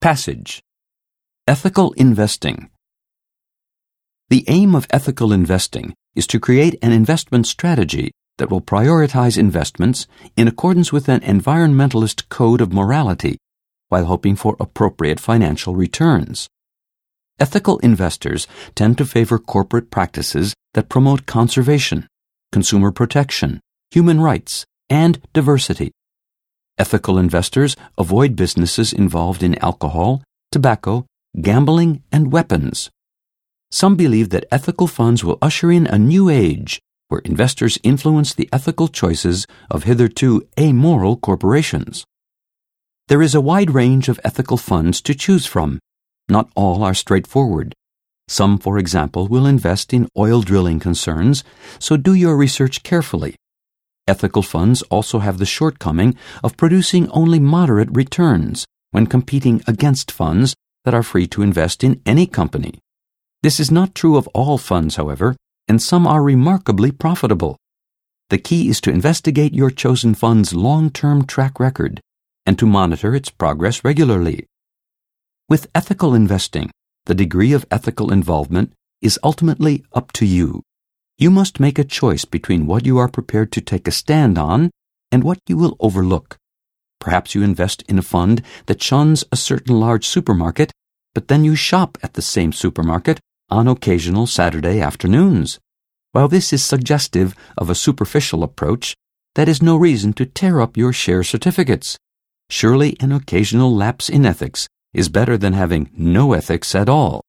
Passage Ethical Investing The aim of ethical investing is to create an investment strategy that will prioritize investments in accordance with an environmentalist code of morality while hoping for appropriate financial returns. Ethical investors tend to favor corporate practices that promote conservation, consumer protection, human rights, and diversity. Ethical investors avoid businesses involved in alcohol, tobacco, gambling, and weapons. Some believe that ethical funds will usher in a new age where investors influence the ethical choices of hitherto amoral corporations. There is a wide range of ethical funds to choose from. Not all are straightforward. Some, for example, will invest in oil drilling concerns, so do your research carefully. Ethical funds also have the shortcoming of producing only moderate returns when competing against funds that are free to invest in any company. This is not true of all funds, however, and some are remarkably profitable. The key is to investigate your chosen fund's long term track record and to monitor its progress regularly. With ethical investing, the degree of ethical involvement is ultimately up to you. You must make a choice between what you are prepared to take a stand on and what you will overlook. Perhaps you invest in a fund that shuns a certain large supermarket, but then you shop at the same supermarket on occasional Saturday afternoons. While this is suggestive of a superficial approach, that is no reason to tear up your share certificates. Surely an occasional lapse in ethics is better than having no ethics at all.